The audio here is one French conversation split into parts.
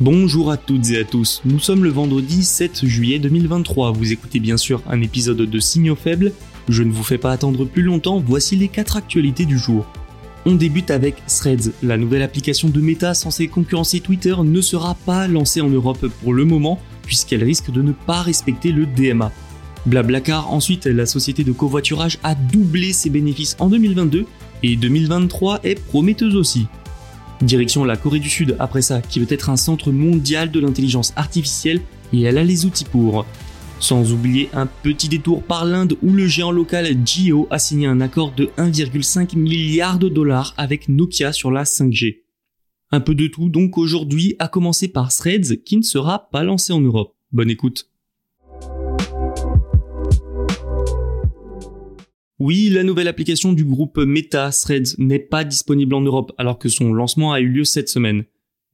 Bonjour à toutes et à tous, nous sommes le vendredi 7 juillet 2023, vous écoutez bien sûr un épisode de Signaux faibles, je ne vous fais pas attendre plus longtemps, voici les 4 actualités du jour. On débute avec Threads, la nouvelle application de Meta censée concurrencer Twitter ne sera pas lancée en Europe pour le moment puisqu'elle risque de ne pas respecter le DMA. Blablacar ensuite, la société de covoiturage a doublé ses bénéfices en 2022 et 2023 est prometteuse aussi. Direction la Corée du Sud après ça, qui veut être un centre mondial de l'intelligence artificielle et elle a les outils pour. Sans oublier un petit détour par l'Inde où le géant local Jio a signé un accord de 1,5 milliard de dollars avec Nokia sur la 5G. Un peu de tout donc aujourd'hui, à commencer par Threads qui ne sera pas lancé en Europe. Bonne écoute. Oui, la nouvelle application du groupe Meta Threads n'est pas disponible en Europe alors que son lancement a eu lieu cette semaine.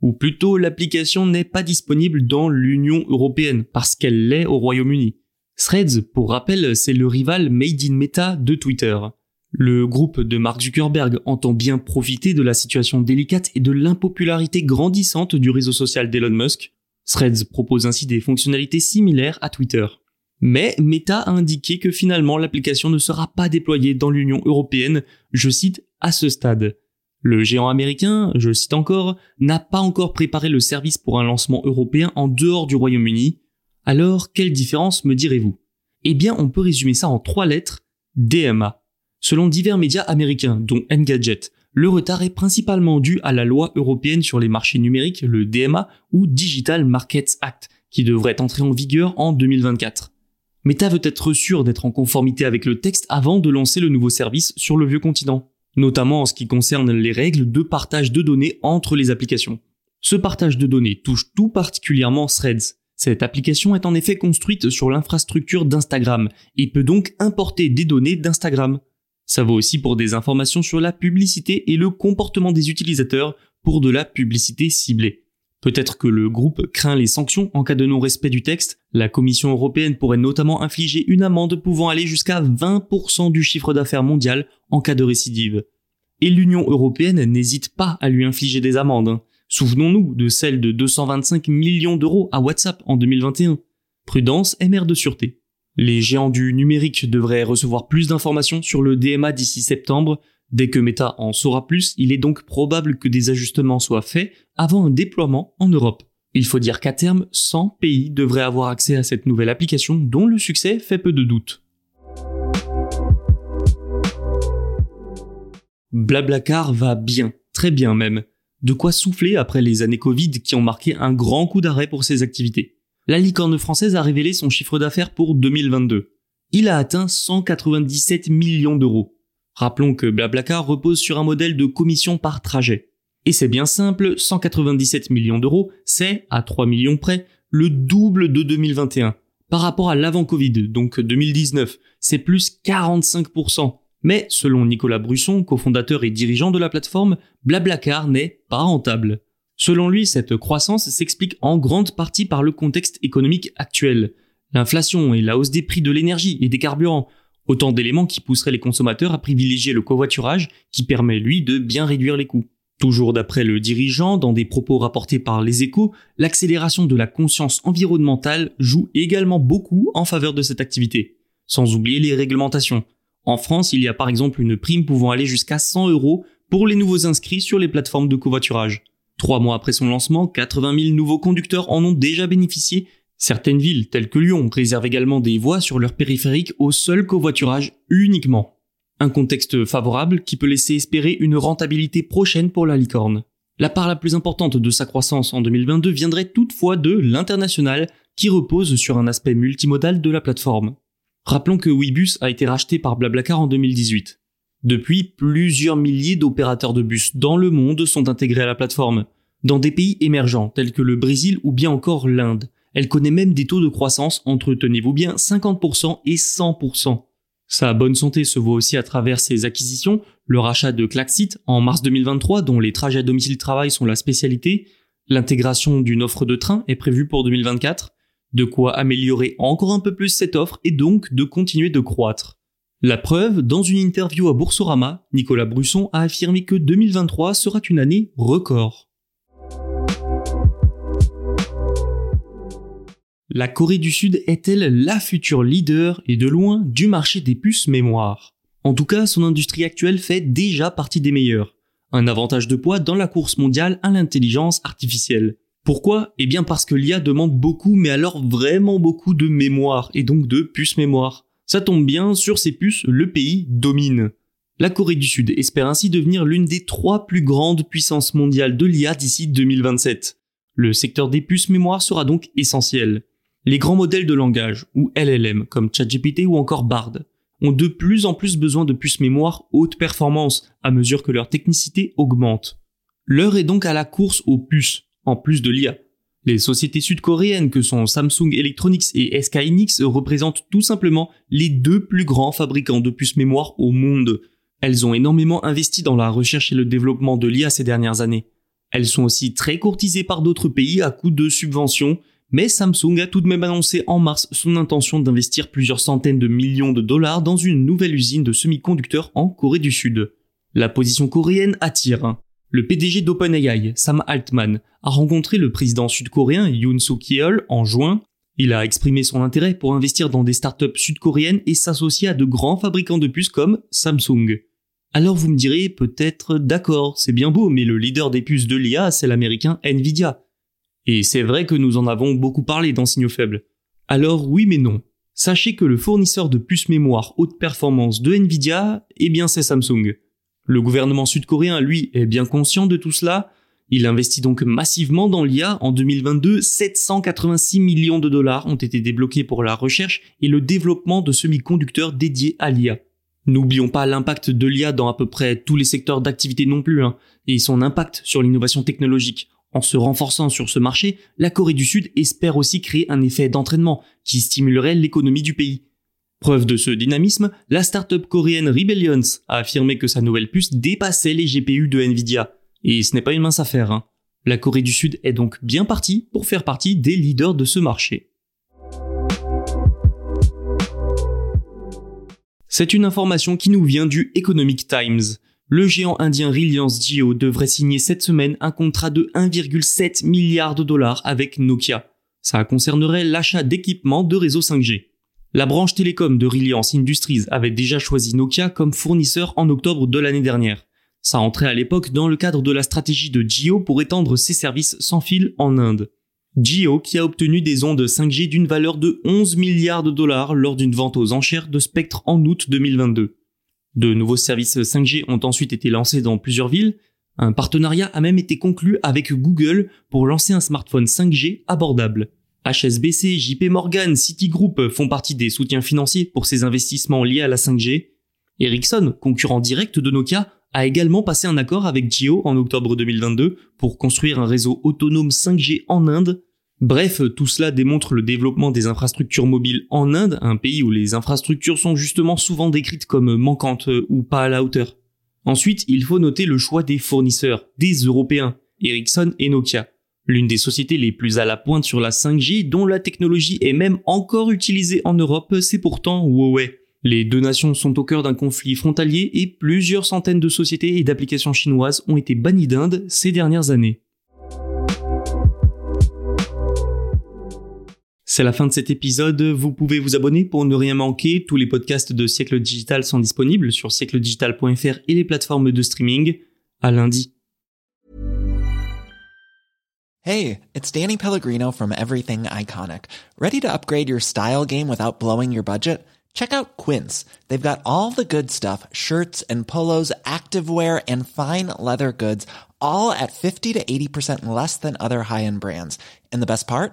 Ou plutôt, l'application n'est pas disponible dans l'Union européenne parce qu'elle l'est au Royaume-Uni. Threads, pour rappel, c'est le rival Made in Meta de Twitter. Le groupe de Mark Zuckerberg entend bien profiter de la situation délicate et de l'impopularité grandissante du réseau social d'Elon Musk. Threads propose ainsi des fonctionnalités similaires à Twitter. Mais Meta a indiqué que finalement l'application ne sera pas déployée dans l'Union européenne, je cite, à ce stade. Le géant américain, je cite encore, n'a pas encore préparé le service pour un lancement européen en dehors du Royaume-Uni. Alors, quelle différence me direz-vous? Eh bien, on peut résumer ça en trois lettres, DMA. Selon divers médias américains, dont Engadget, le retard est principalement dû à la loi européenne sur les marchés numériques, le DMA, ou Digital Markets Act, qui devrait entrer en vigueur en 2024. Meta veut être sûr d'être en conformité avec le texte avant de lancer le nouveau service sur le vieux continent, notamment en ce qui concerne les règles de partage de données entre les applications. Ce partage de données touche tout particulièrement Threads. Cette application est en effet construite sur l'infrastructure d'Instagram et peut donc importer des données d'Instagram. Ça vaut aussi pour des informations sur la publicité et le comportement des utilisateurs pour de la publicité ciblée. Peut-être que le groupe craint les sanctions en cas de non-respect du texte. La Commission européenne pourrait notamment infliger une amende pouvant aller jusqu'à 20% du chiffre d'affaires mondial en cas de récidive. Et l'Union européenne n'hésite pas à lui infliger des amendes. Souvenons-nous de celle de 225 millions d'euros à WhatsApp en 2021. Prudence est mère de sûreté. Les géants du numérique devraient recevoir plus d'informations sur le DMA d'ici septembre, Dès que Meta en saura plus, il est donc probable que des ajustements soient faits avant un déploiement en Europe. Il faut dire qu'à terme, 100 pays devraient avoir accès à cette nouvelle application dont le succès fait peu de doute. Blablacar va bien, très bien même. De quoi souffler après les années Covid qui ont marqué un grand coup d'arrêt pour ses activités. La licorne française a révélé son chiffre d'affaires pour 2022. Il a atteint 197 millions d'euros. Rappelons que Blablacar repose sur un modèle de commission par trajet. Et c'est bien simple, 197 millions d'euros, c'est, à 3 millions près, le double de 2021. Par rapport à l'avant-Covid, donc 2019, c'est plus 45%. Mais selon Nicolas Brusson, cofondateur et dirigeant de la plateforme, Blablacar n'est pas rentable. Selon lui, cette croissance s'explique en grande partie par le contexte économique actuel. L'inflation et la hausse des prix de l'énergie et des carburants, Autant d'éléments qui pousseraient les consommateurs à privilégier le covoiturage qui permet lui de bien réduire les coûts. Toujours d'après le dirigeant, dans des propos rapportés par les échos, l'accélération de la conscience environnementale joue également beaucoup en faveur de cette activité. Sans oublier les réglementations. En France, il y a par exemple une prime pouvant aller jusqu'à 100 euros pour les nouveaux inscrits sur les plateformes de covoiturage. Trois mois après son lancement, 80 000 nouveaux conducteurs en ont déjà bénéficié. Certaines villes, telles que Lyon, réservent également des voies sur leur périphérique au seul covoiturage uniquement. Un contexte favorable qui peut laisser espérer une rentabilité prochaine pour la licorne. La part la plus importante de sa croissance en 2022 viendrait toutefois de l'international qui repose sur un aspect multimodal de la plateforme. Rappelons que Webus a été racheté par Blablacar en 2018. Depuis, plusieurs milliers d'opérateurs de bus dans le monde sont intégrés à la plateforme, dans des pays émergents tels que le Brésil ou bien encore l'Inde. Elle connaît même des taux de croissance entre, tenez-vous bien, 50% et 100%. Sa bonne santé se voit aussi à travers ses acquisitions, le rachat de Klaxit en mars 2023 dont les trajets à domicile-travail sont la spécialité, l'intégration d'une offre de train est prévue pour 2024, de quoi améliorer encore un peu plus cette offre et donc de continuer de croître. La preuve, dans une interview à Boursorama, Nicolas Brusson a affirmé que 2023 sera une année record. La Corée du Sud est-elle la future leader et de loin du marché des puces mémoire? En tout cas, son industrie actuelle fait déjà partie des meilleures. Un avantage de poids dans la course mondiale à l'intelligence artificielle. Pourquoi? Eh bien parce que l'IA demande beaucoup, mais alors vraiment beaucoup de mémoire, et donc de puces mémoire. Ça tombe bien, sur ces puces, le pays domine. La Corée du Sud espère ainsi devenir l'une des trois plus grandes puissances mondiales de l'IA d'ici 2027. Le secteur des puces mémoire sera donc essentiel. Les grands modèles de langage, ou LLM, comme ChatGPT ou encore Bard, ont de plus en plus besoin de puces mémoire haute performance à mesure que leur technicité augmente. L'heure est donc à la course aux puces, en plus de l'IA. Les sociétés sud-coréennes que sont Samsung Electronics et SK Hynix représentent tout simplement les deux plus grands fabricants de puces mémoire au monde. Elles ont énormément investi dans la recherche et le développement de l'IA ces dernières années. Elles sont aussi très courtisées par d'autres pays à coût de subventions mais Samsung a tout de même annoncé en mars son intention d'investir plusieurs centaines de millions de dollars dans une nouvelle usine de semi-conducteurs en Corée du Sud. La position coréenne attire. Le PDG d'OpenAI, Sam Altman, a rencontré le président sud-coréen Yoon Suk Yeol en juin. Il a exprimé son intérêt pour investir dans des startups sud-coréennes et s'associer à de grands fabricants de puces comme Samsung. Alors vous me direz peut-être d'accord, c'est bien beau, mais le leader des puces de l'IA, c'est l'américain Nvidia. Et c'est vrai que nous en avons beaucoup parlé dans Signaux Faibles. Alors oui mais non. Sachez que le fournisseur de puces mémoire haute performance de Nvidia, eh bien c'est Samsung. Le gouvernement sud-coréen, lui, est bien conscient de tout cela. Il investit donc massivement dans l'IA. En 2022, 786 millions de dollars ont été débloqués pour la recherche et le développement de semi-conducteurs dédiés à l'IA. N'oublions pas l'impact de l'IA dans à peu près tous les secteurs d'activité non plus, hein, et son impact sur l'innovation technologique. En se renforçant sur ce marché, la Corée du Sud espère aussi créer un effet d'entraînement qui stimulerait l'économie du pays. Preuve de ce dynamisme, la start-up coréenne Rebellions a affirmé que sa nouvelle puce dépassait les GPU de Nvidia. Et ce n'est pas une mince affaire. Hein. La Corée du Sud est donc bien partie pour faire partie des leaders de ce marché. C'est une information qui nous vient du Economic Times le géant indien Reliance Jio devrait signer cette semaine un contrat de 1,7 milliard de dollars avec Nokia. Ça concernerait l'achat d'équipements de réseau 5G. La branche télécom de Reliance Industries avait déjà choisi Nokia comme fournisseur en octobre de l'année dernière. Ça entrait à l'époque dans le cadre de la stratégie de Jio pour étendre ses services sans fil en Inde. Jio qui a obtenu des ondes 5G d'une valeur de 11 milliards de dollars lors d'une vente aux enchères de Spectre en août 2022. De nouveaux services 5G ont ensuite été lancés dans plusieurs villes. Un partenariat a même été conclu avec Google pour lancer un smartphone 5G abordable. HSBC, JP Morgan, Citigroup font partie des soutiens financiers pour ces investissements liés à la 5G. Ericsson, concurrent direct de Nokia, a également passé un accord avec Jio en octobre 2022 pour construire un réseau autonome 5G en Inde Bref, tout cela démontre le développement des infrastructures mobiles en Inde, un pays où les infrastructures sont justement souvent décrites comme manquantes ou pas à la hauteur. Ensuite, il faut noter le choix des fournisseurs, des Européens, Ericsson et Nokia. L'une des sociétés les plus à la pointe sur la 5G dont la technologie est même encore utilisée en Europe, c'est pourtant Huawei. Les deux nations sont au cœur d'un conflit frontalier et plusieurs centaines de sociétés et d'applications chinoises ont été bannies d'Inde ces dernières années. C'est la fin de cet épisode. Vous pouvez vous abonner pour ne rien manquer. Tous les podcasts de Siècle Digital sont disponibles sur siècledigital.fr et les plateformes de streaming. À lundi. Hey, it's Danny Pellegrino from Everything Iconic. Ready to upgrade your style game without blowing your budget? Check out Quince. They've got all the good stuff, shirts and polos, activewear and fine leather goods, all at 50 to 80% less than other high-end brands. And the best part?